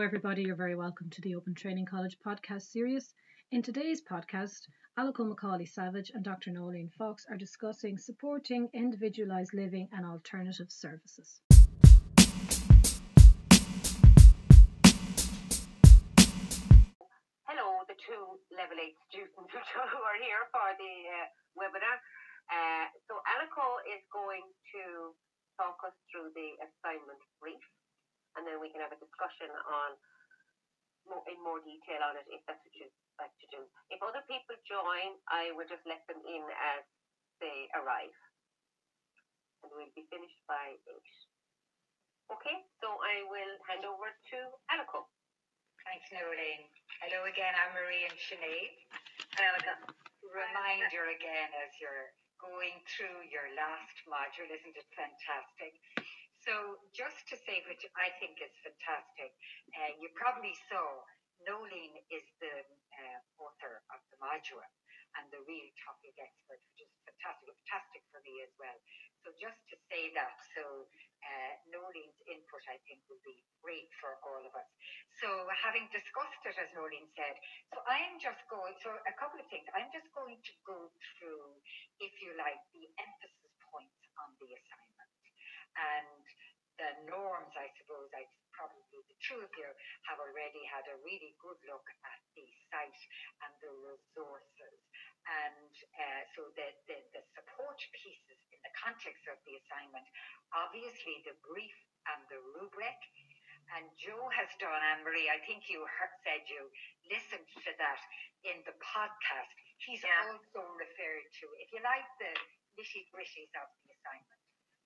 Hello, everybody. You're very welcome to the Open Training College podcast series. In today's podcast, Alico Macaulay Savage and Dr. Nolene Fox are discussing supporting individualised living and alternative services. Hello, the two level 8 students who are here for the uh, webinar. Uh, so Alico is going to talk us through the assignment brief and then we can have a discussion on more, in more detail on it if that's what you'd like to do. If other people join, I will just let them in as they arrive. And we'll be finished by 8. Okay, so I will hand over to Alico. Thanks, Nolene. Hello again, Anne-Marie and Sinead. And reminder again as you're going through your last module, isn't it fantastic? So just to say, which I think is fantastic, uh, you probably saw Nolene is the uh, author of the module and the real topic expert, which is fantastic, fantastic for me as well. So just to say that, so uh, Nolene's input, I think, will be great for all of us. So having discussed it, as Nolene said, so I'm just going, so a couple of things. I'm just going to go through, if you like, the emphasis points on the assignment and the norms, I suppose, I probably the two of you have already had a really good look at the site and the resources. And uh, so the, the, the support pieces in the context of the assignment, obviously the brief and the rubric. And Joe has done, Anne Marie, I think you heard, said you listened to that in the podcast. He's yeah. also referred to, if you like, the nitty gritties of the assignment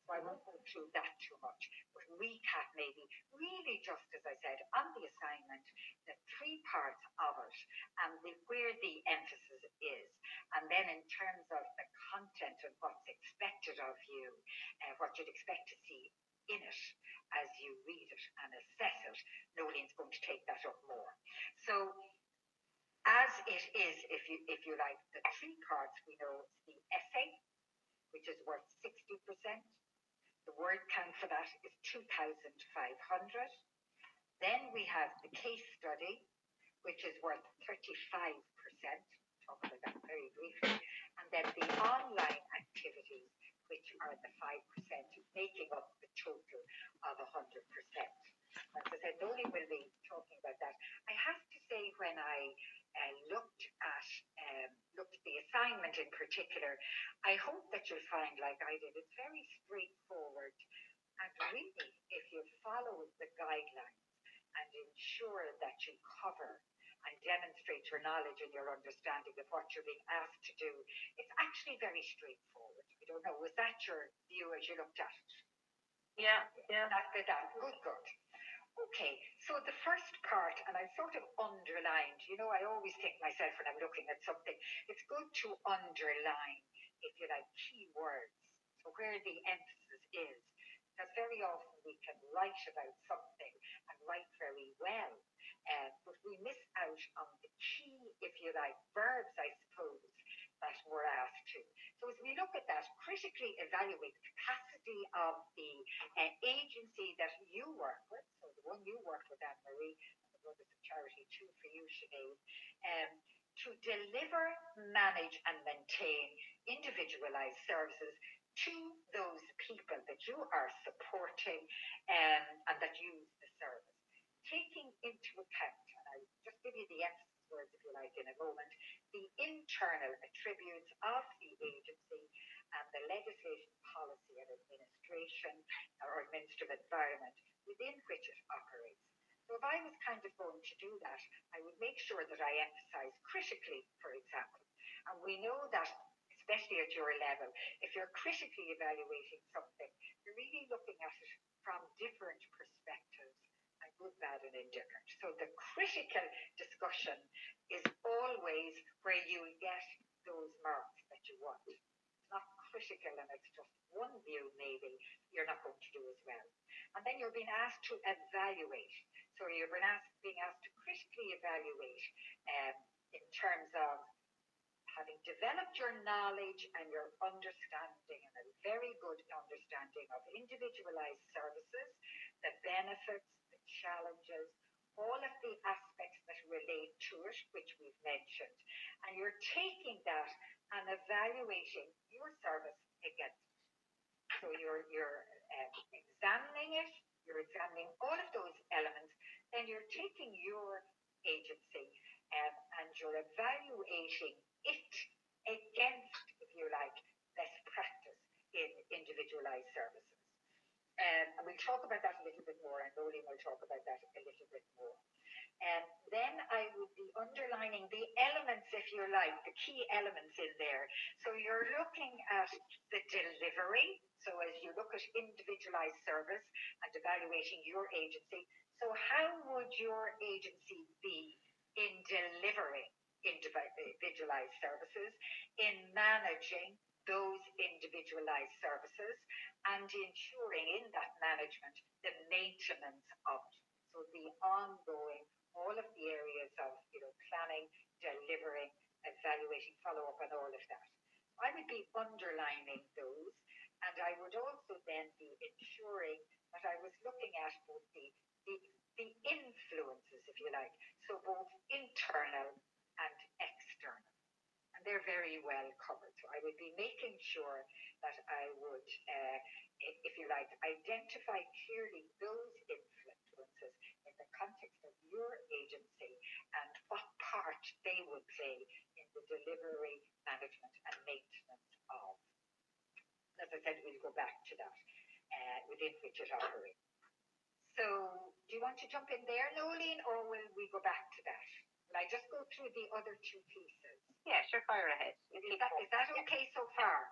so I won't go through that too much. But recap maybe, really just as I said, on the assignment, the three parts of it and the, where the emphasis is. And then in terms of the content and what's expected of you, uh, what you'd expect to see in it as you read it and assess it, Nolene's going to take that up more. So as it is, if you if you like, the three parts we know it's the essay, which is worth 60%, the word count for that is 2,500. Then we have the case study, which is worth 35%. Talk about that very briefly. And then the online activities, which are the 5%, making up the total of 100%. As I said, Noli will be talking about that. I have to say, when I uh, looked at um, looked at the assignment in particular, I hope that you'll find, like I did, it's very straightforward. Really, if you follow the guidelines and ensure that you cover and demonstrate your knowledge and your understanding of what you're being asked to do, it's actually very straightforward. I don't know, was that your view as you looked at it? Yeah, yeah. That, that, good, good. Okay, so the first part, and I sort of underlined, you know, I always think myself when I'm looking at something, it's good to underline, if you like, key words. So where the emphasis is. Because very often we can write about something and write very well, uh, but we miss out on the key, if you like, verbs, I suppose, that we're asked to. So as we look at that, critically evaluate the capacity of the uh, agency that you work with, so the one you work with, Anne Marie, and the Brothers of Charity too for you, Sinead, um, to deliver, manage, and maintain individualized services to those people that you are supporting um, and that use the service. Taking into account, and I'll just give you the emphasis words, if you like, in a moment, the internal attributes of the agency and the legislation, policy, and administration or administrative environment within which it operates. So if I was kind of going to do that, I would make sure that I emphasize critically, for example. And we know that especially at your level, if you're critically evaluating something, you're really looking at it from different perspectives good, bad, and indifferent. So the critical discussion is always where you get those marks that you want. It's not critical and it's just one view, maybe, you're not going to do as well. And then you're being asked to evaluate. So you're being asked, being asked to critically evaluate um, in terms of having developed your knowledge and your understanding and a very good understanding of individualized services, the benefits, the challenges, all of the aspects that relate to it, which we've mentioned, and you're taking that and evaluating your service against. So you're, you're uh, examining it, you're examining all of those elements, then you're taking your agency um, and you're evaluating it against, if you like, best practice in individualized services. Um, and we'll talk about that a little bit more, and Noeline will talk about that a little bit more. Um, then I would be underlining the elements, if you like, the key elements in there. So you're looking at the delivery. So as you look at individualized service and evaluating your agency, so how would your agency be in delivering individualized services, in managing those individualized services, and ensuring in that management the maintenance of. So the ongoing, all of the areas of you know planning, delivering, evaluating, follow up, and all of that. I would be underlining those, and I would also then be ensuring that I was looking at both the the, the influences, if you like, so both internal and external. And they're very well covered. So I would be making sure that I would, uh, if you like, identify clearly those influences in the context of your agency and what part they would play in the delivery, management, and maintenance of. As I said, we'll go back to that uh, within which it operates. So, do you want to jump in there, Noeline, or will we go back to that? I just go through the other two pieces? Yeah, sure, fire ahead. Is that, is that okay so far?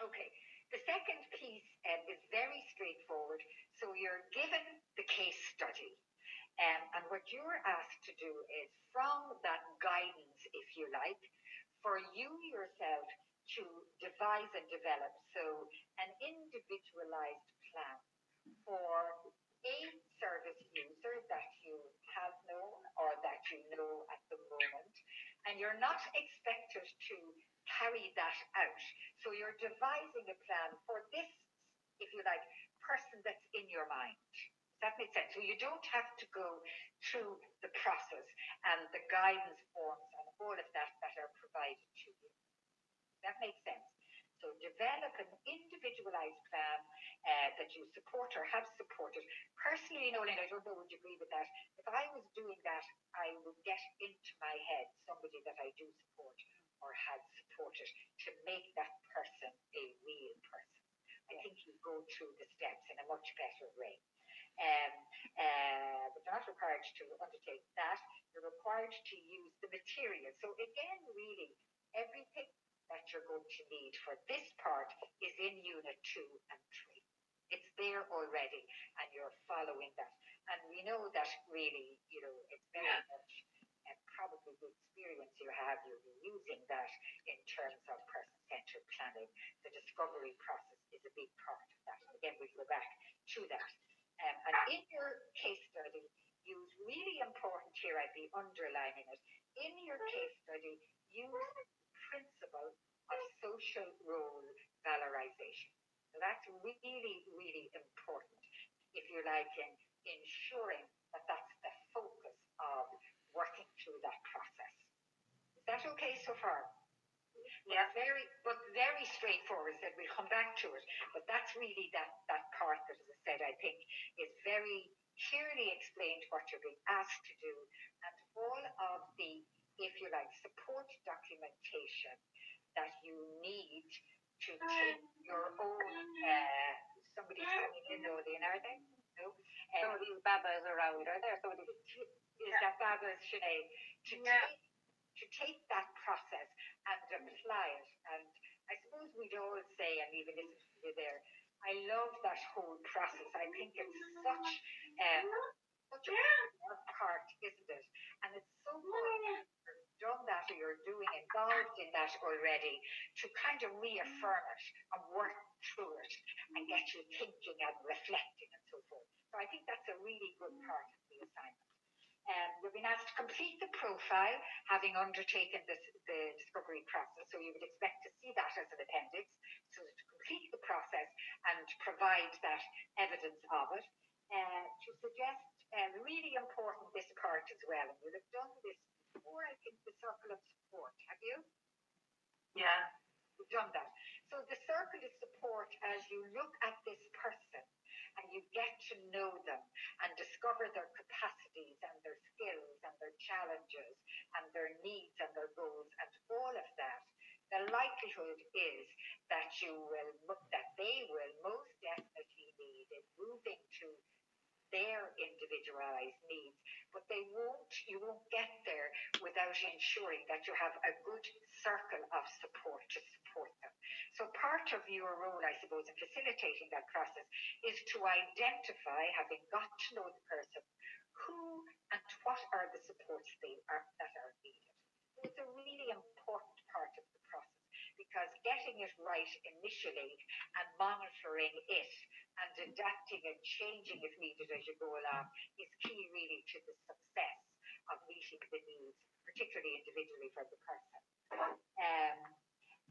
Okay. The second piece um, is very straightforward. So you're given the case study. Um, and what you're asked to do is from that guidance, if you like, for you yourself to devise and develop so an individualized plan for a service user that you have known or that you know at the moment, and you're not expected to carry that out. So you're devising a plan for this, if you like, person that's in your mind. Does that make sense? So you don't have to go through the process and the guidance forms and all of that that are provided to you. That makes sense. So develop an individualized plan uh, that you support or have supported. Personally, Nolan, I don't know would you agree with that. If I was doing that, I would get into my head somebody that I do support or have supported to make that person a real person. I think you go through the steps in a much better way. Um, uh, but you're not required to undertake that. You're required to use the material. So again, really, everything that you're going to need for this part is in unit two and three. It's there already and you're following that. And we know that really, you know, it's very yeah. much and probably the experience you have, you'll be using that in terms of person-centered planning. The discovery process is a big part of that. Again, we'll go back to that. Um, and in your case study, use really important here, I'd be underlining it. In your case study, use principle of social role valorization. So that's really, really important, if you like, in ensuring that that's the focus of working through that process. Is that okay so far? Yeah, very, but very straightforward. That we'll come back to it, but that's really that that part that, as I said, I think is very clearly explained what you're being asked to do, and all of the if you like, support documentation that you need to take your own, uh, somebody's coming in, or are they? No? Um, these Baba's around, are there? Somebody is that Baba's, Sinead? To, yeah. take, to take that process and apply it. And I suppose we'd all say, and even listen to you there, I love that whole process. I think it's such um, such a part, isn't it? And it's so good done that or you're doing involved in that already to kind of reaffirm it and work through it and get you thinking and reflecting and so forth. So I think that's a really good part of the assignment. Um, you've been asked to complete the profile, having undertaken this, the discovery process. So you would expect to see that as an appendix. So to complete the process and provide that evidence of it. uh, to suggest uh, really important this part as well. And you'll have done this I think, the circle of support. Have you? Yeah. You've done that. So the circle of support as you look at this person and you get to know them and discover their capacities and their skills and their challenges and their needs and their goals and all of that, the likelihood is that you will that they will most definitely need in moving to their individualized needs, but they won't, you won't get there without ensuring that you have a good circle of support to support them. So part of your role, I suppose, in facilitating that process is to identify, having got to know the person, who and what are the supports they are, that are needed. It's a really important part of the because getting it right initially and monitoring it and adapting and changing if needed as you go along is key really to the success of meeting the needs, particularly individually for the person. Um,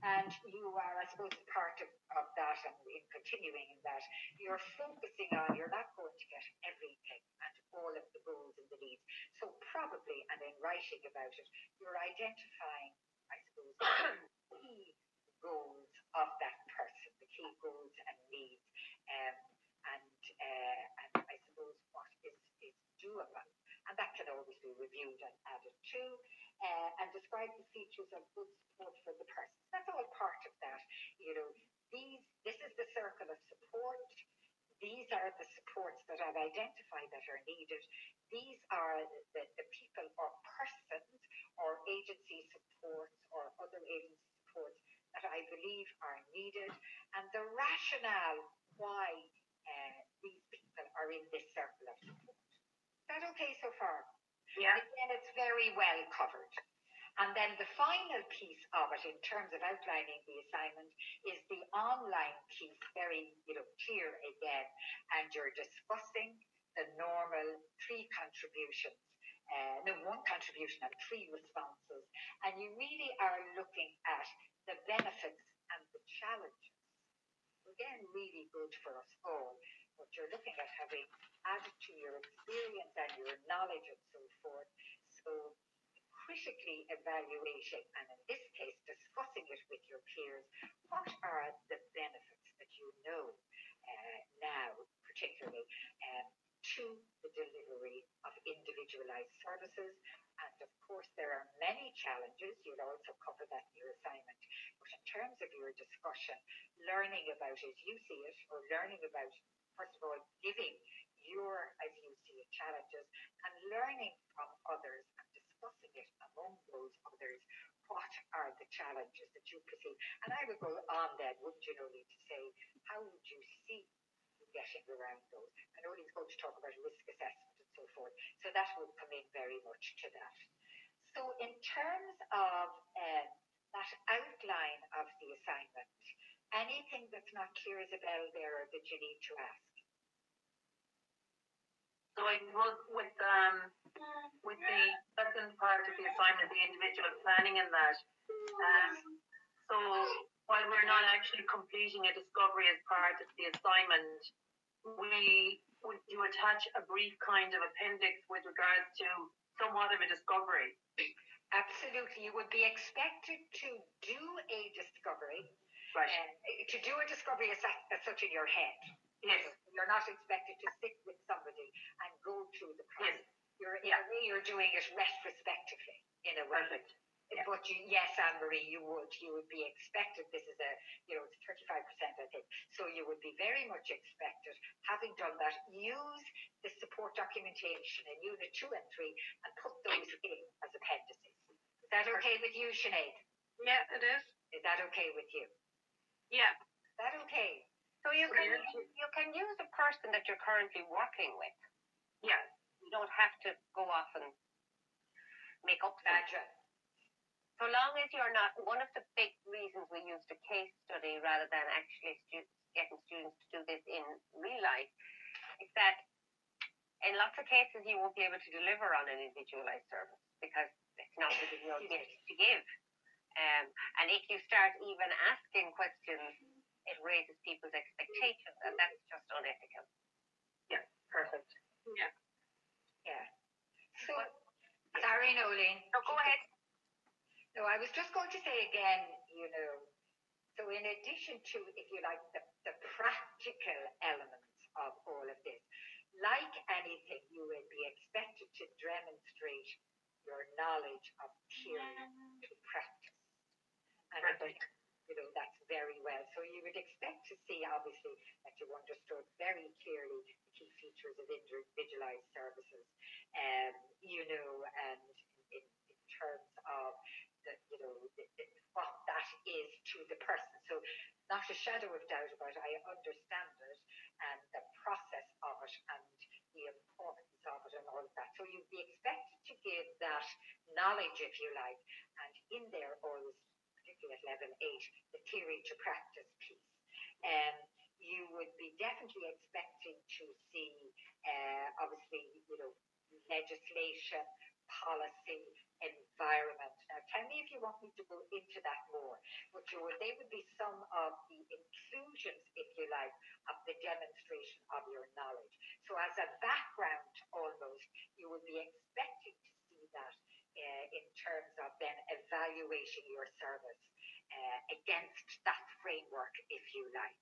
and you are, I suppose, part of, of that and in continuing in that, you're focusing on, you're not going to get everything and all of the goals and the needs. So probably, and in writing about it, you're identifying, I suppose, key goals of that person, the key goals and needs, um, and, uh, and I suppose what is, is doable. And that can always be reviewed and added to, uh, and describe the features of good support for the person. That's all part of that. You know, these, this is the circle of support. These are the supports that I've identified that are needed. These are the, the people or persons or agency supports or other agency supports that I believe are needed and the rationale why uh, these people are in this circle of support. Is that okay so far? Yeah. Again, it's very well covered. And then the final piece of it, in terms of outlining the assignment, is the online piece, very you know clear again, and you're discussing the normal three contributions. Uh, no, one contribution and three responses. And you really are looking at the benefits and the challenges. Again, really good for us all. But you're looking at having added to your experience and your knowledge and so forth. Critically evaluating and in this case discussing it with your peers, what are the benefits that you know uh, now, particularly um, to the delivery of individualized services. And of course, there are many challenges. You'll also cover that in your assignment. But in terms of your discussion, learning about as you see it, or learning about, first of all, giving your, as you see it, challenges, and learning from others discussing it among those others. What are the challenges that you perceive? And I would go on then, wouldn't you know, to say, how would you see getting around those. And Ollie's going to talk about risk assessment and so forth. So that will come in very much to that. So in terms of uh, that outline of the assignment, anything that's not clear, Isabel, there that you need to ask? So I suppose with um with the second part of the assignment, the individual planning in that, um, so while we're not actually completing a discovery as part of the assignment, we would you attach a brief kind of appendix with regards to somewhat of a discovery. Absolutely, you would be expected to do a discovery, Right. uh, to do a discovery as, such- as such in your head. Yes. You're not expected to sit with somebody and go through the process. You're, in Yeah. a way, you're doing it retrospectively, in a way. Perfect. Yeah. But you, yes, Anne Marie, you would. You would be expected. This is a, you know, it's 35%, I think. So you would be very much expected, having done that, use the support documentation in Unit 2 and 3 and put those in as appendices. Is that okay with you, Sinead? Yeah, it is. Is that okay with you? Yeah. Is that okay? So you can you can use a person that you're currently working with. Yeah. You don't have to go off and make up something. Imagine. So long as you're not one of the big reasons we used a case study rather than actually stu- getting students to do this in real life is that in lots of cases you won't be able to deliver on an individualized service because it's not within your gift to give. Um, and if you start even asking questions, it raises people's expectations, and that's just unethical. Yeah. Perfect. Yeah. Yeah. So, sorry, Nolene. No, go ahead. No, I was just going to say again, you know, so in addition to, if you like, the, the practical elements of all of this, like anything, you will be expected to demonstrate your knowledge of theory to practice. And Perfect. You know, that's very well. So you would expect to see, obviously, that you understood very clearly the key features of individualized services, um, you know, and in, in terms of the, you know, the, the, what that is to the person. So not a shadow of doubt about it. I understand it and the process of it and the importance of it and all of that. So you'd be expected to give that knowledge, if you like, and in particularly at level eight, the theory to practice piece. Um, you would be definitely expecting to see, uh, obviously, you know, legislation, policy, environment. Now, tell me if you want me to go into that more. But you would, they would be some of the inclusions, if you like, of the demonstration of your knowledge. So, as a background, almost, you would be expecting to see that uh, in terms of then evaluating your service uh, against that framework, if you like.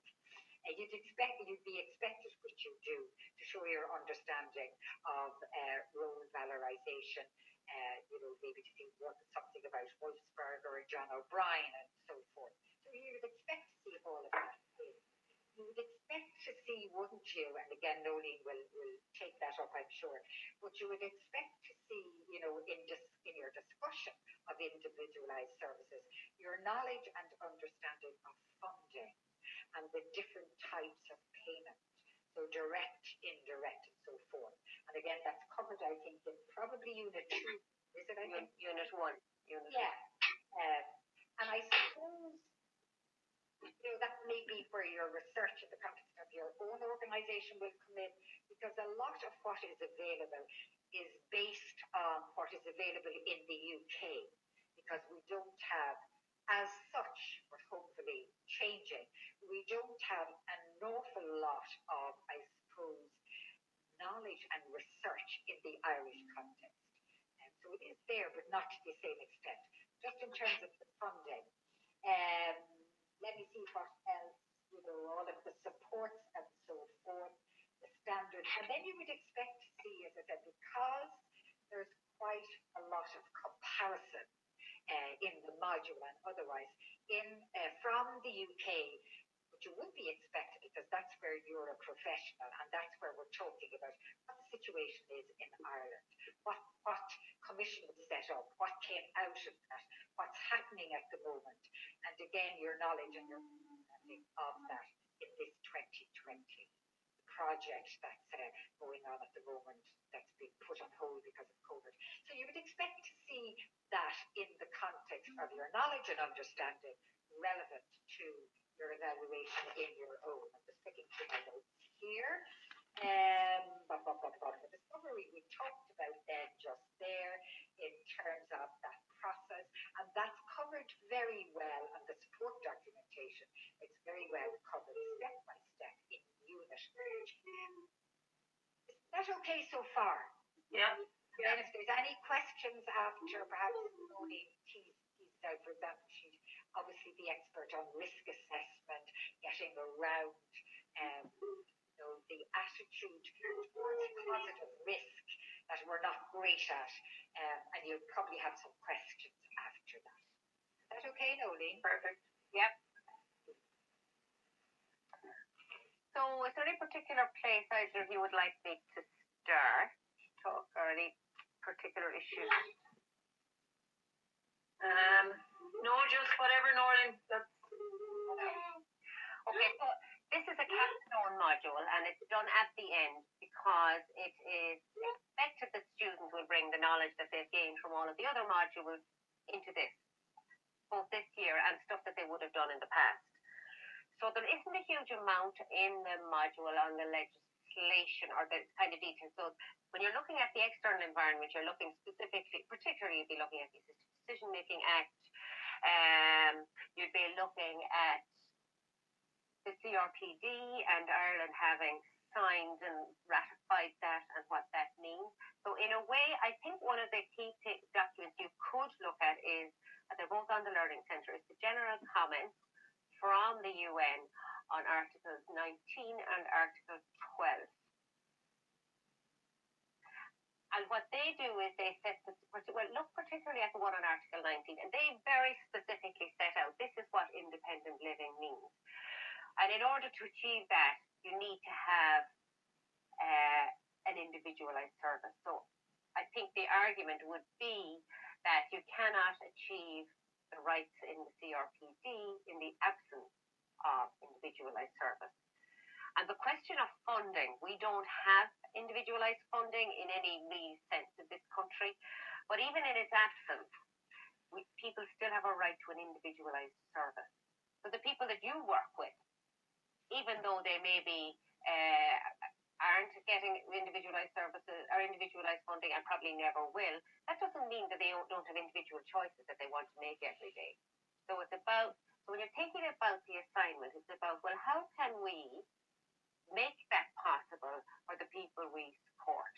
And you'd expect you'd be expected, which you do, to show your understanding of uh, role valorization, uh, you know, maybe to what, something about Wolfensberger or John O'Brien and so forth. So you would expect to see all of that. You would expect to see, wouldn't you? And again, Nolene will, will take that up, I'm sure. But you would expect to see, you know, in, dis- in your discussion of individualized services, your knowledge and understanding of funding and the different types of payment. So direct, indirect, and so forth. And again, that's covered, I think, in probably unit two. Is it? I think? Unit one. Unit Yeah. Um, and I suppose, you know, that may be where your research in the context of your own organisation will come in, because a lot of what is available is based on what is available in the UK, because we don't have, as such, but hopefully changing, we don't have an awful lot of, I suppose, knowledge and research in the Irish context. And so it is there, but not to the same extent. Just in terms of the funding, um, let me see what else, you know, all of the supports and so forth, the standards. And then you would expect to see, as I said, because there's quite a lot of comparison uh, in the module and otherwise in uh, from the UK, you would be expected because that's where you're a professional and that's where we're talking about what the situation is in Ireland, what what commission was set up, what came out of that, what's happening at the moment, and again your knowledge and your understanding of that in this 2020 project that's uh, going on at the moment that's been put on hold because of COVID. So you would expect to see that in the context of your knowledge and understanding relevant to your evaluation in your own. I'm just sticking to my notes here. Um, blah, blah, blah, blah. The discovery we talked about then just there in terms of that process, and that's covered very well on the support documentation. It's very well covered step by step in unit. Is that okay so far? Yeah. And then if there's any questions after, perhaps only teased, teased out, for example, she's obviously the expert on risk assessment, getting around um, you know, the attitude towards positive risk that we're not great at, um, and you'll probably have some questions after that. Is that okay, Nolene? Perfect. Yep. So, is there any particular place either of you would like me to start? Talk or any particular issues? Um, no, just whatever. That's Okay, so this is a capstone module and it's done at the end because it is expected that students will bring the knowledge that they've gained from all of the other modules into this, both this year and stuff that they would have done in the past. So there isn't a huge amount in the module on the legislation or the kind of details. So when you're looking at the external environment, you're looking specifically, particularly if you'd be looking at the Decision Making Act, um, you'd be looking at the CRPD and Ireland having signed and ratified that and what that means. So in a way, I think one of the key t- documents you could look at is, they're both on the Learning Centre, is the general comments from the UN on Articles 19 and Article 12. And what they do is they set the, well, look particularly at the one on Article 19, and they very specifically set out this is what independent living means. And in order to achieve that, you need to have uh, an individualized service. So I think the argument would be that you cannot achieve the rights in the CRPD in the absence of individualized service. And the question of funding, we don't have individualized funding in any real sense in this country, but even in its absence, we, people still have a right to an individualized service. So the people that you work with, even though they may be uh, aren't getting individualized services or individualized funding and probably never will, that doesn't mean that they don't have individual choices that they want to make every day. So it's about, so when you're thinking about the assignment, it's about, well, how can we make that possible for the people we support.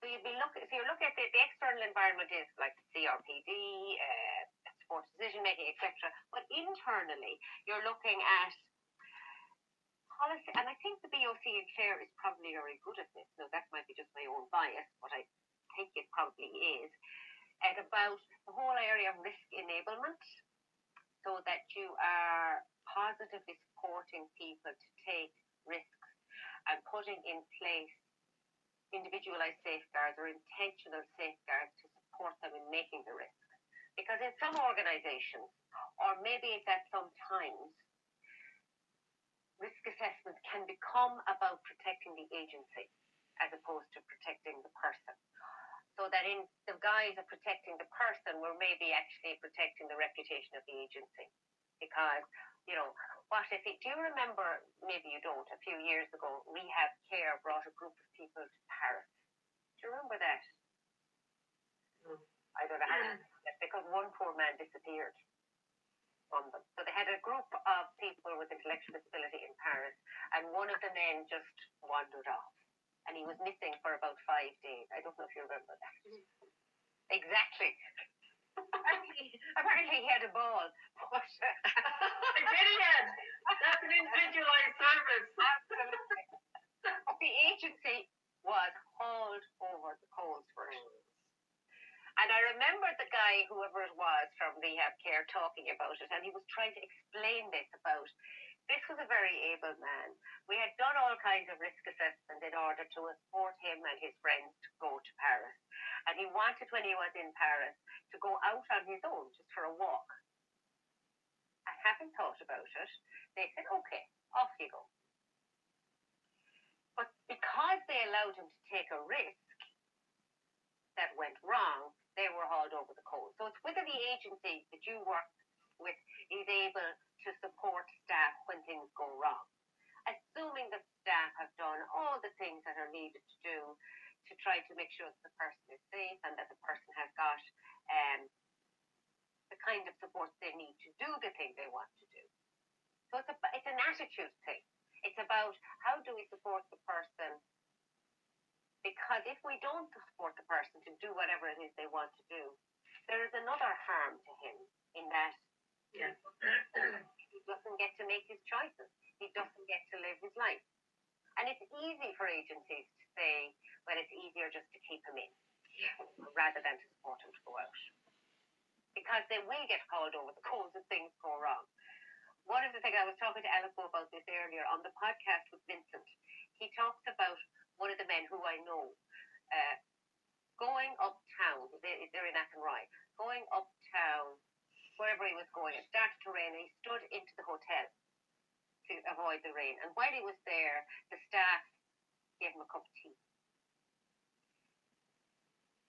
So you'd be looking, so you're looking at the, the external environment is like CRPD, uh, support decision making, etc. But internally, you're looking at policy, and I think the BOC and Clare is probably very good at this. Now that might be just my own bias, but I think it probably is. At about the whole area of risk enablement, so that you are positively supporting people to take risks and putting in place individualized safeguards or intentional safeguards to support them in making the risk. Because in some organizations, or maybe at some times, risk assessment can become about protecting the agency as opposed to protecting the person. So that in the guise of protecting the person, we're maybe actually protecting the reputation of the agency. Because you know, what if it, do you remember, maybe you don't, a few years ago, Rehab Care brought a group of people to Paris. Do you remember that? Mm. I don't know. Mm. Because one poor man disappeared from them. So they had a group of people with intellectual disability in Paris, and one of the men just wandered off. And he was missing for about five days. I don't know if you remember that. Mm. Exactly apparently, he had a ball. I did again. That's an individualized service. Absolutely. the agency was hauled over the coals first. And I remember the guy, whoever it was from Rehab Care, talking about it, and he was trying to explain this about this was a very able man. We had done all kinds of risk assessment in order to support him and his friends to go to Paris. And he wanted, when he was in Paris, to go out on his own just for a walk. I haven't thought about it. They said, okay, off you go. But because they allowed him to take a risk that went wrong, they were hauled over the coals. So it's whether the agency that you work with is able to support staff when things go wrong. Assuming that staff have done all the things that are needed to do to try to make sure that the person is safe and that the person has got um, the kind of support they need to do the thing they want to do. So it's, a, it's an attitude thing. It's about how do we support the person because if we don't support the person to do whatever it is they want to do, there is another harm to him in that yeah. he doesn't get to make his choices. He doesn't get to live his life. And it's easy for agencies to say, well, it's easier just to keep him in rather than to support him to go out. Because they will get called over the coals if things go wrong. One of the things I was talking to Alico about this earlier on the podcast with Vincent. He talks about one of the men who I know uh, going uptown. They're in Athenry. Going uptown, wherever he was going. It started to rain, and he stood into the hotel to avoid the rain. And while he was there, the staff gave him a cup of tea.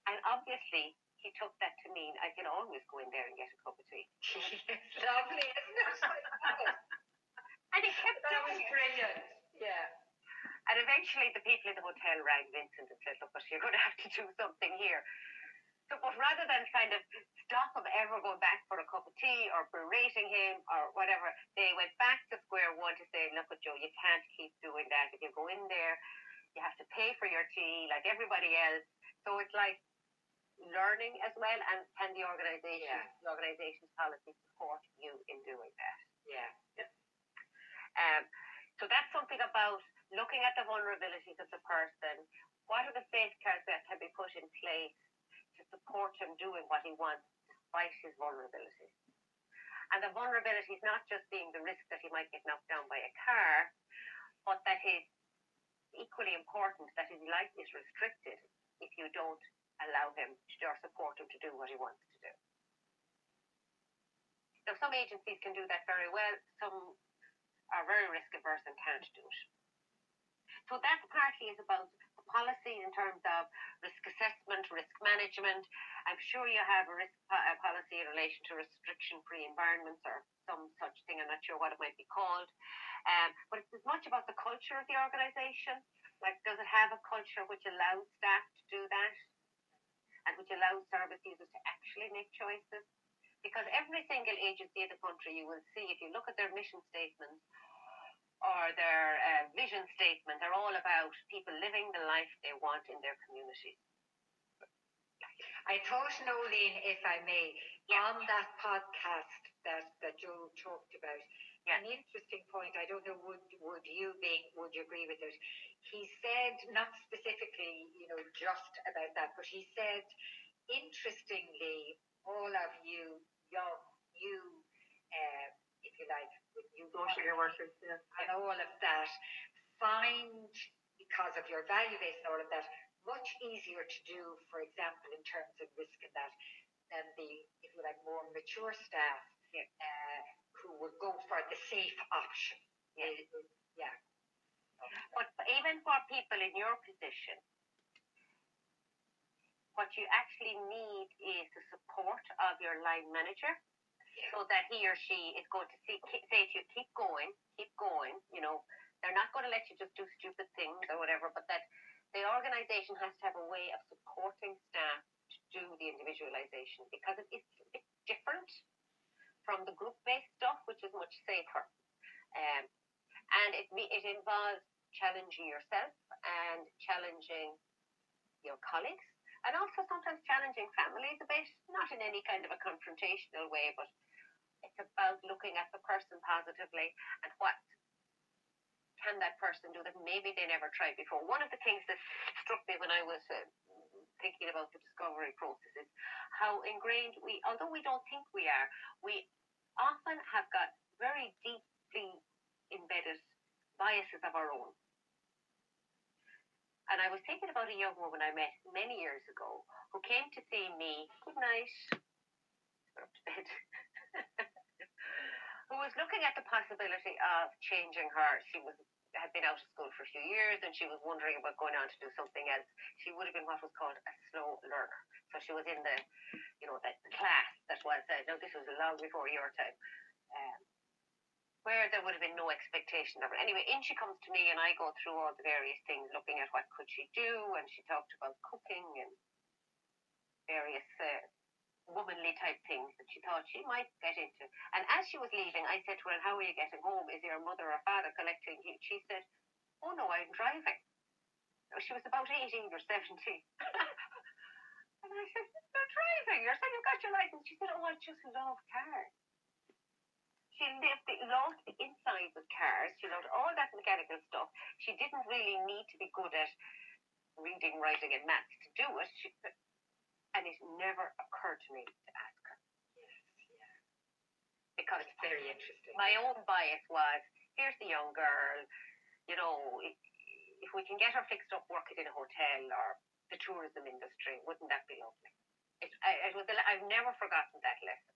And obviously, he took that to mean I can always go in there and get a cup of tea. Lovely, isn't it? and he kept that was brilliant. Yeah. And eventually, the people in the hotel rang Vincent and said, "Look, but you're going to have to do something here." So, but rather than kind of stop him ever going back for a cup of tea or berating him or whatever, they went back to square one to say, look at Joe, you can't keep doing that. If you go in there, you have to pay for your tea like everybody else. So it's like learning as well, and can the organisation, Yeah. the organisation's policy support you in doing that? Yeah. Um, so that's something about looking at the vulnerabilities of the person. What are the safeguards that can be put in place to support him doing what he wants despite his vulnerabilities? And the vulnerability is not just being the risk that he might get knocked down by a car, but that his equally important that his life is restricted if you don't allow him to or support him to do what he wants to do. Now, some agencies can do that very well. Some are very risk averse and can't do it. So that partly is about policy in terms of risk assessment, risk management. I'm sure you have a risk po- a policy in relation to restriction-free environments or some such thing. I'm not sure what it might be called. Um, but it's as much about the culture of the organisation. Like, does it have a culture which allows staff to do that? And which allows service users to actually make choices? Because every single agency in the country, you will see, if you look at their mission statements or their uh, vision statement, they're all about people living the life they want in their communities. I thought, Nolene, if I may, Yeah. on that podcast that, that Joe talked about, Yeah. an interesting point, I don't know, would, would you being, would you agree with it? He said, not specifically, you know, just about that, but he said, interestingly, all of you young, you, uh, if you like, you Social workers, yeah. and all of that, find, because of your value base and all of that, much easier to do, for example, in terms of risk and that, than the, if you like, more mature staff Yeah. uh, who would go for the safe option. Yeah. Uh, yeah. But even for people in your position, what you actually need is the support of your line manager so that he or she is going to see, say to you, keep going, keep going. You know, they're not going to let you just do stupid things or whatever, but that the organisation has to have a way of supporting staff to do the individualisation because it, it's, it's different from the group-based stuff, which is much safer. Um, and it, it involves challenging yourself and challenging your colleagues and also sometimes challenging families a bit, not in any kind of a confrontational way, but it's about looking at the person positively and what can that person do that maybe they never tried before. One of the things that struck me when I was uh, thinking about the discovery process is how ingrained we, although we don't think we are, we often have got very deeply embedded biases of our own. And I was thinking about a young woman I met many years ago who came to see me, good night, up to bed, who was looking at the possibility of changing her. She was had been out of school for a few years and she was wondering about going on to do something else. She would have been what was called a slow learner. So she was in the, you know, the, class that was, uh, no, this was long before your time. Um, where there would have been no expectation of her. Anyway, in she comes to me and I go through all the various things, looking at what could she do, and she talked about cooking and various uh, womanly type things that she thought she might get into. And as she was leaving, I said to her, "How are you getting home? Is your mother or father collecting you?" She said, "Oh no, I'm driving." She was about eighteen or seventeen. and I said, "You're driving. You're saying you got your license." She said, "Oh, I just love cars." She lived, the, loved the inside of cars. She loved all that mechanical stuff. She didn't really need to be good at reading, writing, and maths to do it. She, and it never occurred to me to ask her Yes. because It's very interesting. my own bias was here's the young girl, you know, if, if we can get her fixed up working in a hotel or the tourism industry, wouldn't that be lovely? It, I, it was, a I've never forgotten that lesson.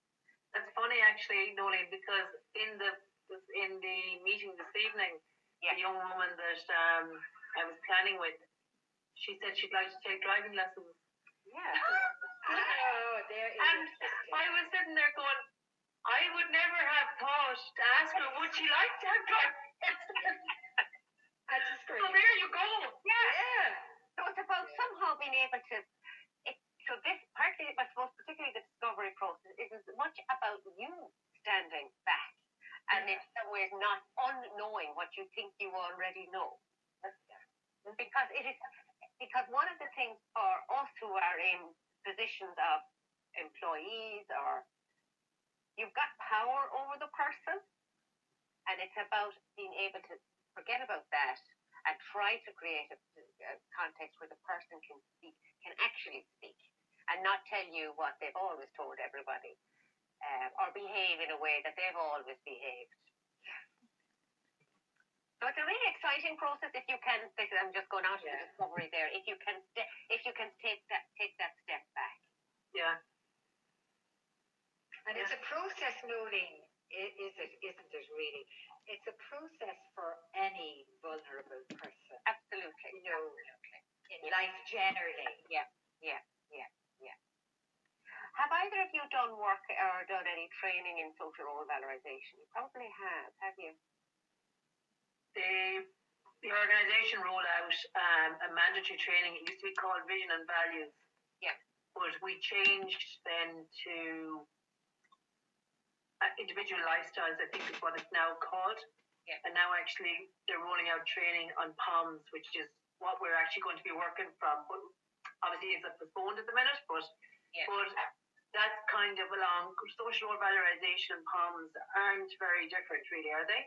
That's funny actually, Nolene, because in the in the meeting this evening, Yeah. the young woman that um, I was planning with, she said she'd like to take driving lessons. Yeah. There is And. I was sitting there going, I would never have thought to ask her, would she like to have driving? I just So agree. there you go. Yeah. Yeah. So it's about somehow being able to, it's so this partly, I suppose, particularly the discovery process, is as much about you standing back and in some ways not unknowing what you think you already know. Because it is because one of the things for us who are in positions of employees or you've got power over the person and it's about being able to forget about that and try to create a, a context where the person can speak, can actually speak and not tell you what they've always told everybody um, or behave in a way that they've always behaved. So it's a really exciting process if you can. This, I'm just going out to Yeah. the discovery there. If you can, if you can take that take that step back. Yeah. And it's a process, Nolene, i- is it, isn't it really? It's a process for any vulnerable person, Absolutely. you know, Absolutely. in life generally. Yeah. Yeah. Yeah. Yeah. Have either of you done work or done any training in social role valorization? You probably have, have you? The the organisation rolled out um, a mandatory training. It used to be called Vision and Values. Yeah. But we changed then to uh, individual lifestyles. I think is what it's now called. Yeah. And now actually they're rolling out training on POMS, which is what we're actually going to be working from. But obviously it's postponed at the minute, but Yeah. but that's kind of along social valorization and POMS aren't very different, really, are they?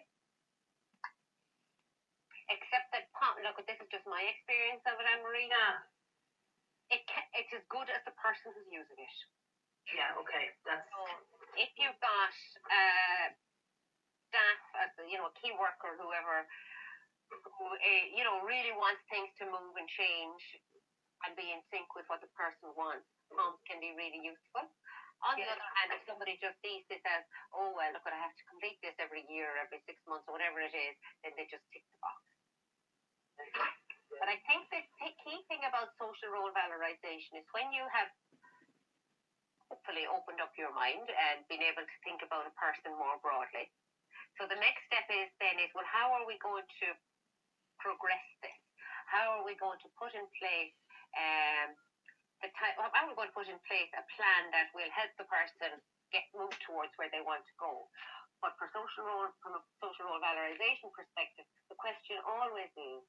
Except that, pom- look, this is just my experience of it, Anne Marie. Yeah. It it's as good as the person who's using it. Yeah, okay. That's So if you've got uh, staff, a, you know, a key worker, whoever, who uh, you know really wants things to move and change and be in sync with what the person wants, POMS can be really useful. On the other hand, if somebody just sees this as, oh well, look, I have to complete this every year, or every six months, or whatever it is, then they just tick the box. But I think the key thing about social role valorization is when you have hopefully opened up your mind and been able to think about a person more broadly. So the next step is then is well, how are we going to progress this? How are we going to put in place um, the type? How are we going to put in place a plan that will help the person get moved towards where they want to go? But for social role, from a social role valorization perspective, the question always is,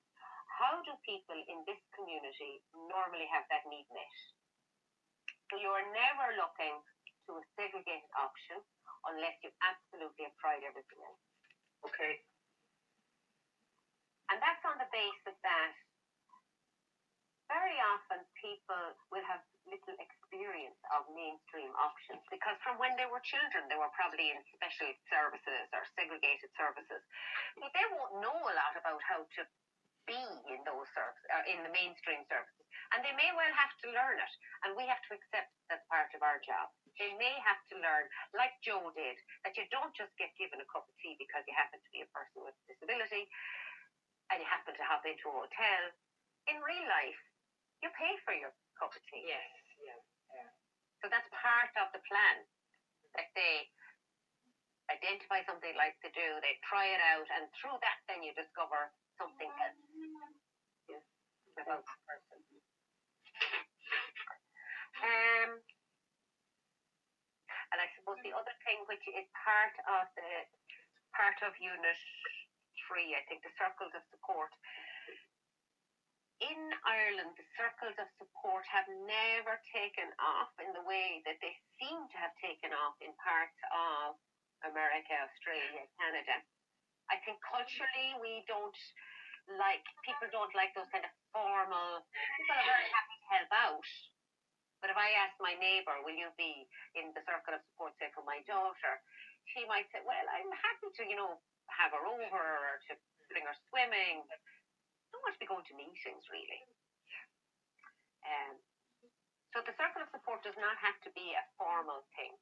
how do people in this community normally have that need met? So you are never looking to a segregated option unless you absolutely have tried everything else. okay. And that's on the basis that very often people will have little experience of mainstream options because from when they were children they were probably in special services or segregated services. But they won't know a lot about how to be in those services, uh, in the mainstream services. And they may well have to learn it. And we have to accept that's part of our job. They may have to learn, like Joe did, that you don't just get given a cup of tea because you happen to be a person with a disability and you happen to hop into a hotel. In real life, you pay for your cup of tea. Yes, yeah. So that's part of the plan. That they identify something they like to do, they try it out, and through that, then you discover something else Yes. about the person. Um, and I suppose the other thing, which is part of the part of Unit Three, I think the circles of support. In Ireland, the circles of support have never taken off in the way that they seem to have taken off in parts of America, Australia, Canada. I think culturally we don't like people don't like those kind of formal people are very happy to help out. But if I ask my neighbour, will you be in the circle of support, say, for my daughter, she might say, Well, I'm happy to, you know, have her over or to bring her swimming. Don't want to be going to meetings really. Um, so the circle of support does not have to be a formal thing.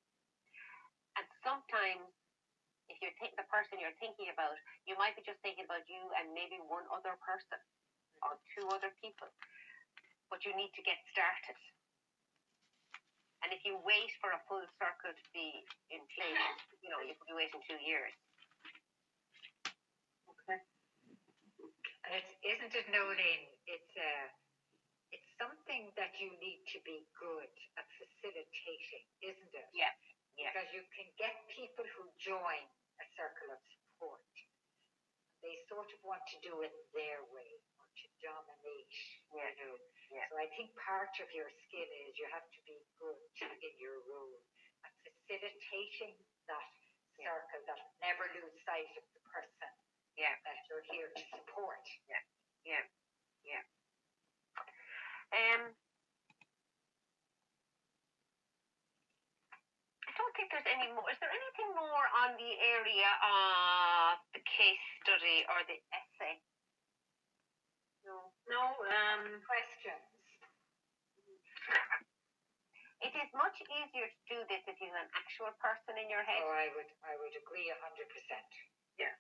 And sometimes if you think the person you're thinking about, you might be just thinking about you and maybe one other person or two other people. But you need to get started. And if you wait for a full circle to be in place, you know, you could be waiting two years. Okay. And it's, isn't it, Nolene? It's uh, it's something that you need to be good at facilitating, isn't it? Yeah. Yeah. Because you can get people who join a circle of support. They sort of want to do it their way dominate, Yeah. you know. Yeah. So I think part of your skill is you have to be good in your role at facilitating that Yeah. circle, that never lose sight of the person Yeah. that you're here to support. Yeah. Yeah. Yeah. Um, I don't think there's any more. Is there anything more on the area of the case study or the essay? No. No, um, Questions? It is much easier to do this if you have an actual person in your head. Oh, I would, I would agree a hundred percent. Yeah.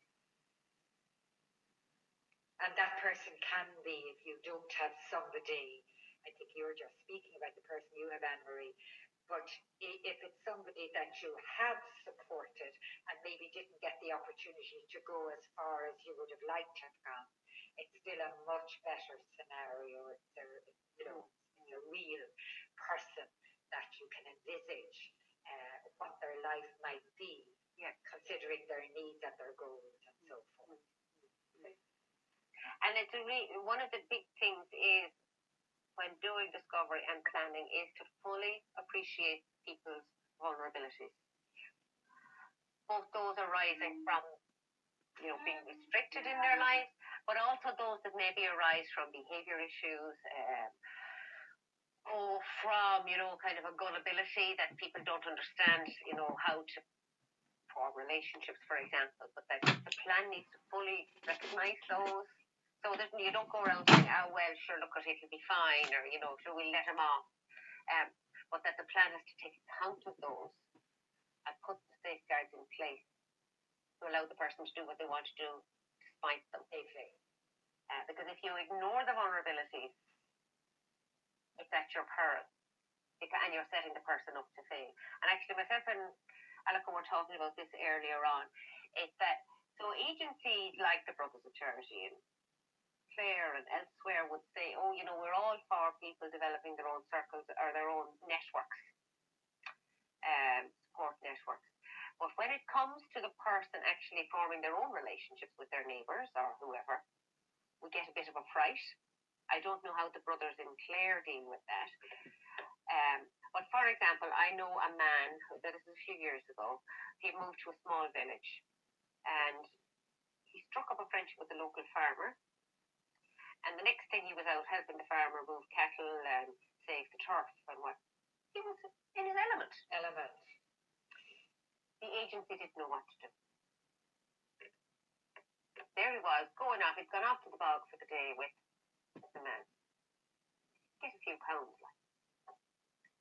And that person can be, if you don't have somebody, I think you're just speaking about the person you have, Anne Marie, but if it's somebody that you have supported and maybe didn't get the opportunity to go as far as you would have liked to have gone, it's still a much better scenario. It's a, you know, a real person that you can envisage uh, what their life might be, Yeah. considering their needs and their goals and so forth. And it's a re- one of the big things is when doing discovery and planning is to fully appreciate people's vulnerabilities. Both those arising from you know being restricted in their lives, but also those that maybe arise from behaviour issues, um, or from you know kind of a gullibility that people don't understand, you know how to form relationships, for example. But that the plan needs to fully recognise those so that you don't go around saying, oh, well, sure, look, it'll be fine, or, you know, sure, we'll let him off. Um, but that the plan has to take account of those and put the safeguards in place to allow the person to do what they want to do despite them. Safely. Uh, because if you ignore the vulnerabilities, it's at your peril. And you're setting the person up to fail. And actually, myself and Alison were talking about this earlier on. It's that, so agencies like the Brothers of Charity and Clare and elsewhere would say, oh, you know, we're all for people developing their own circles or their own networks, um, support networks. But when it comes to the person actually forming their own relationships with their neighbours or whoever, we get a bit of a fright. I don't know how the brothers in Clare deal with that. Um, but for example, I know a man, this is a few years ago, he moved to a small village and he struck up a friendship with a local farmer. And the next thing he was out helping the farmer move cattle and save the turf and what. He was in his element. Element. The agency didn't know what to do. There he was, going off. He'd gone off to the bog for the day with, the man. Get a few pounds, like.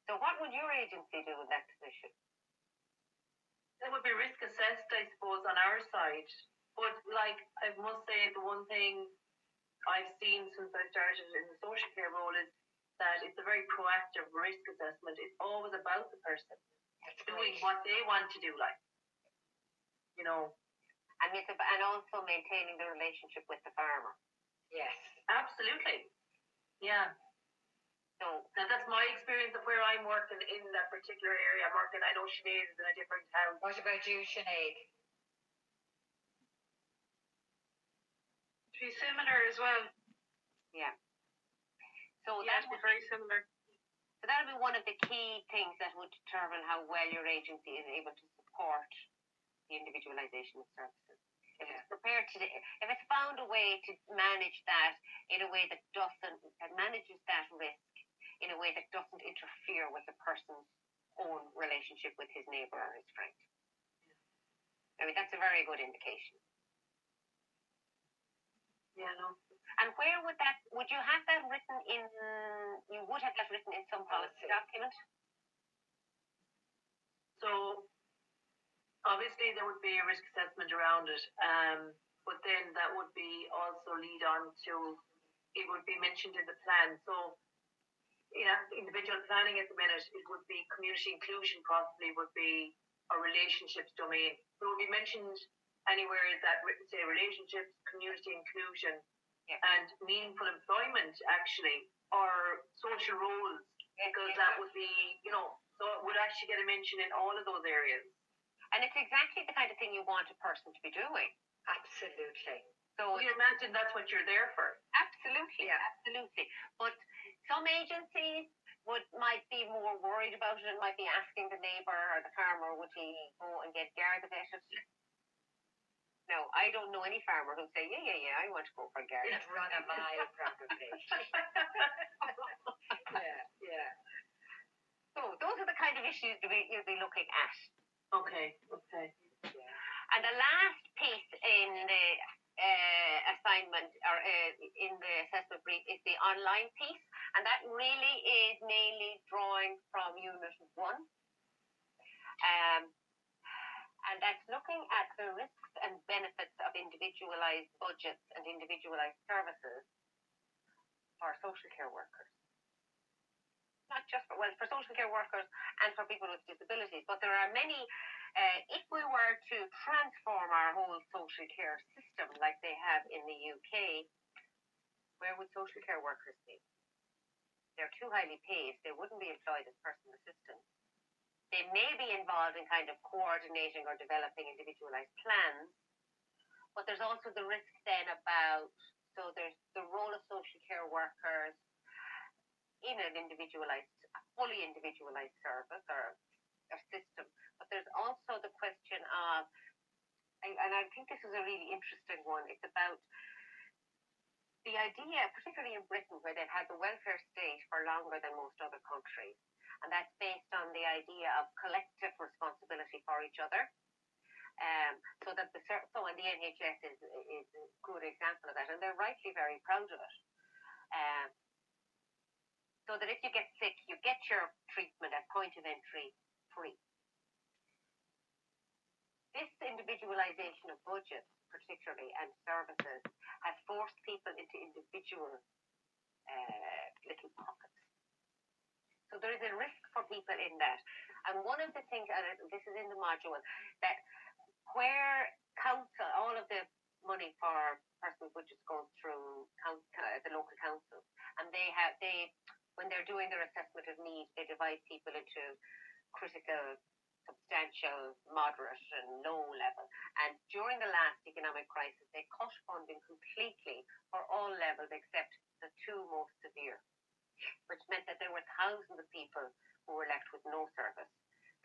So what would your agency do in that position? it would be risk assessed, I suppose, on our side. But like I must say, the one thing I've seen since I started in the social care role is that it's a very proactive risk assessment. It's always about the person doing what they want to do, like you know. And, it's ab- and also maintaining the relationship with the farmer. Yes. Absolutely. Yeah. So Now that's my experience of where I'm working in that particular area. I'm working. I know Sinead is in a different town. What about you, Sinead? Be similar as well. so Yeah, that it'd would be very similar. So that would be one of the key things that would determine how well your agency is able to support the individualisation of services. If it's prepared to, if it's found a way to manage that in a way that doesn't, that manages that risk in a way that doesn't interfere with the person's own relationship with his neighbour or his friend. I mean, that's a very good indication. Yeah, no. And where would that, would you have that written in, you would have that written in some policy document? So obviously there would be a risk assessment around it, um, but then that would be also lead on to it would be mentioned in the plan. So know, individual planning at the minute, it would be community inclusion possibly would be a relationships domain. It would be mentioned anywhere that written say relationships, community inclusion, yeah. and meaningful employment actually, or social roles, because that would be, you know, so it would actually get a mention in all of those areas. And it's exactly the kind of thing you want a person to be doing. Absolutely. So you imagine that's what you're there for. Absolutely, yeah. absolutely. But some agencies would might be more worried about it and might be asking the neighbour or the farmer would he go and get garden it. No, I don't know any farmer who'd say, Yeah, yeah, yeah, I want to go for a garden. You'd run a mile probably. yeah, yeah. So those are the kind of issues you'll be looking at. Okay, okay. Yeah. And the last piece in the uh, assignment or uh, in the assessment brief is the online piece, and that really is mainly drawing from Unit 1. Um, and that's looking at the risks and benefits of individualised budgets and individualised services for social care workers. Not just for, well, for social care workers and for people with disabilities, but there are many uh, if we were to transform our whole social care system like they have in the UK, where would social care workers be? They're too highly paid. They wouldn't be employed as personal assistants. They may be involved in kind of coordinating or developing individualized plans, but there's also the risk then about so there's the role of social care workers in an individualized, fully individualized service or, system but there's also the question of, and I think this is a really interesting one. It's about the idea, particularly in Britain, where they've had the welfare state for longer than most other countries, and that's based on the idea of collective responsibility for each other. Um, so that the so and the NHS is is a good example of that, and they're rightly very proud of it. Um, so that if you get sick, you get your treatment at point of entry free this individualization of budgets, particularly, and services, has forced people into individual uh, little pockets. So there is a risk for people in that. And one of the things, and this is in the module, that where council, all of the money for personal budgets goes through council, uh, the local councils, and they have they when they're doing their assessment of need, they divide people into critical substantial, moderate, and low level. And during the last economic crisis, they cut funding completely for all levels except the two most severe, which meant that there were thousands of people who were left with no service.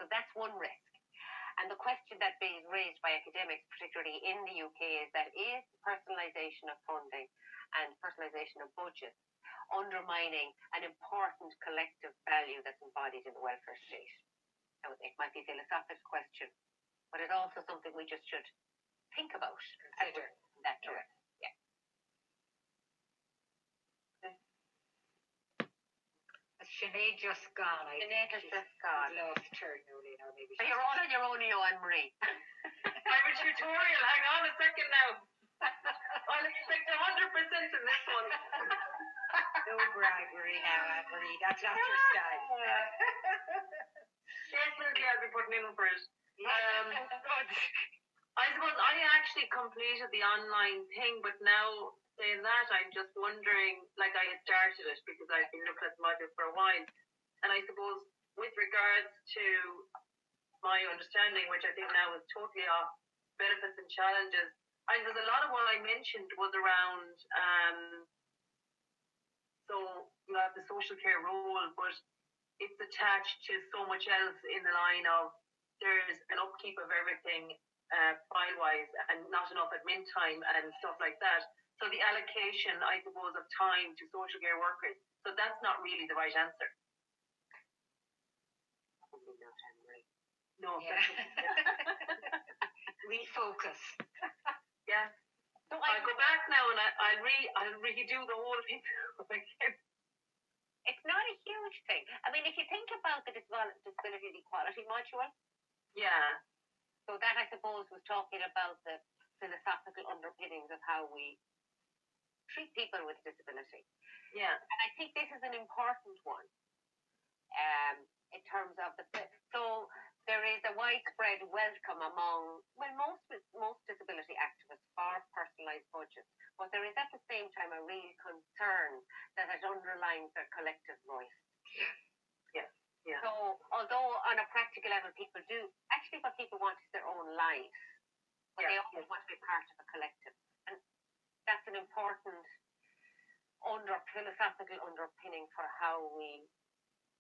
So that's one risk. And the question that is raised by academics, particularly in the UK, is that is personalisation of funding and personalisation of budgets undermining an important collective value that's embodied in the welfare state? it might be a philosophical question, but it's also something we just should think about in that direction. Yeah. Has Sinead just gone? I Sinead has just gone. Lost her, Nolene, or maybe so you're all on your own, Anne Marie. I have a tutorial. Hang on a second now. I'll expect 100% in this one. no bribery now, Anne Marie. That's not your style. Definitely, I'll be putting in for it. Um, I suppose I actually completed the online thing, but now saying that, I'm just wondering, like I had started it because I've been looking at the module for a while, and I suppose with regards to my understanding, which I think now is totally off benefits and challenges, I suppose a lot of what I mentioned was around um, so you have the social care role, but it's attached to so much else in the line of there's an upkeep of everything uh, file wise and not enough admin time and stuff like that. So the allocation, I suppose, of time to social care workers. So that's not really the right answer. No. Yeah. Refocus. yeah. So I go back now and I, I'll re I'll redo the whole thing again. It's not a huge thing. I mean, if you think about the disability equality module, yeah. So that I suppose was talking about the philosophical underpinnings of how we treat people with disability. Yeah. And I think this is an important one. Um, in terms of the so there is a widespread welcome among, well, most most disability activists for personalised budgets, but there is at the same time a real concern that it underlines their collective voice. Yeah. Yeah. So, although on a practical level people do, actually what people want is their own lives, but Yeah, they also want to be part of a collective. And that's an important under philosophical underpinning for how we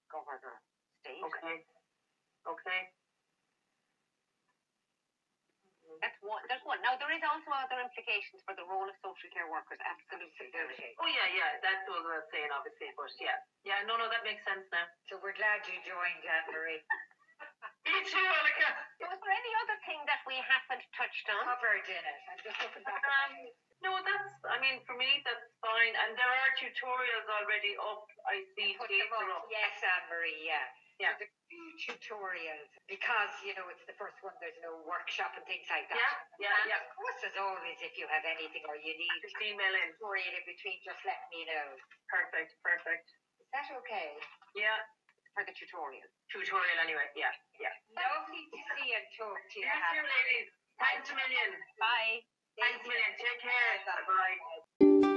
govern our state. Okay. Okay. That's one. There's one. Now there is also other implications for the role of social care workers. Absolutely. Absolutely. Oh yeah, yeah. That's what I was saying, obviously, but yeah, yeah. No, no, that makes sense now. So we're glad you joined, Anne Marie. Me too, Annika. Was there any other thing that we haven't touched on? Covered in it. I'm just looking back. Um, no, that's. I mean, for me, that's fine. And there are tutorials already up. I see Put them are up. up. Yes, Anne Marie, yeah. Yeah. So the few tutorials because you know it's the first one. There's no workshop and things like that. Yeah, yeah, And yeah. Of course, as always, if you have anything or you need Just email in. tutorial in between, just let me know. Perfect, perfect. Is that okay? Yeah. For the tutorial. Tutorial anyway. Yeah, yeah. Lovely to see and talk to you. You too, ladies. Thanks a million. Bye. Thanks a million. Take care. Bye bye.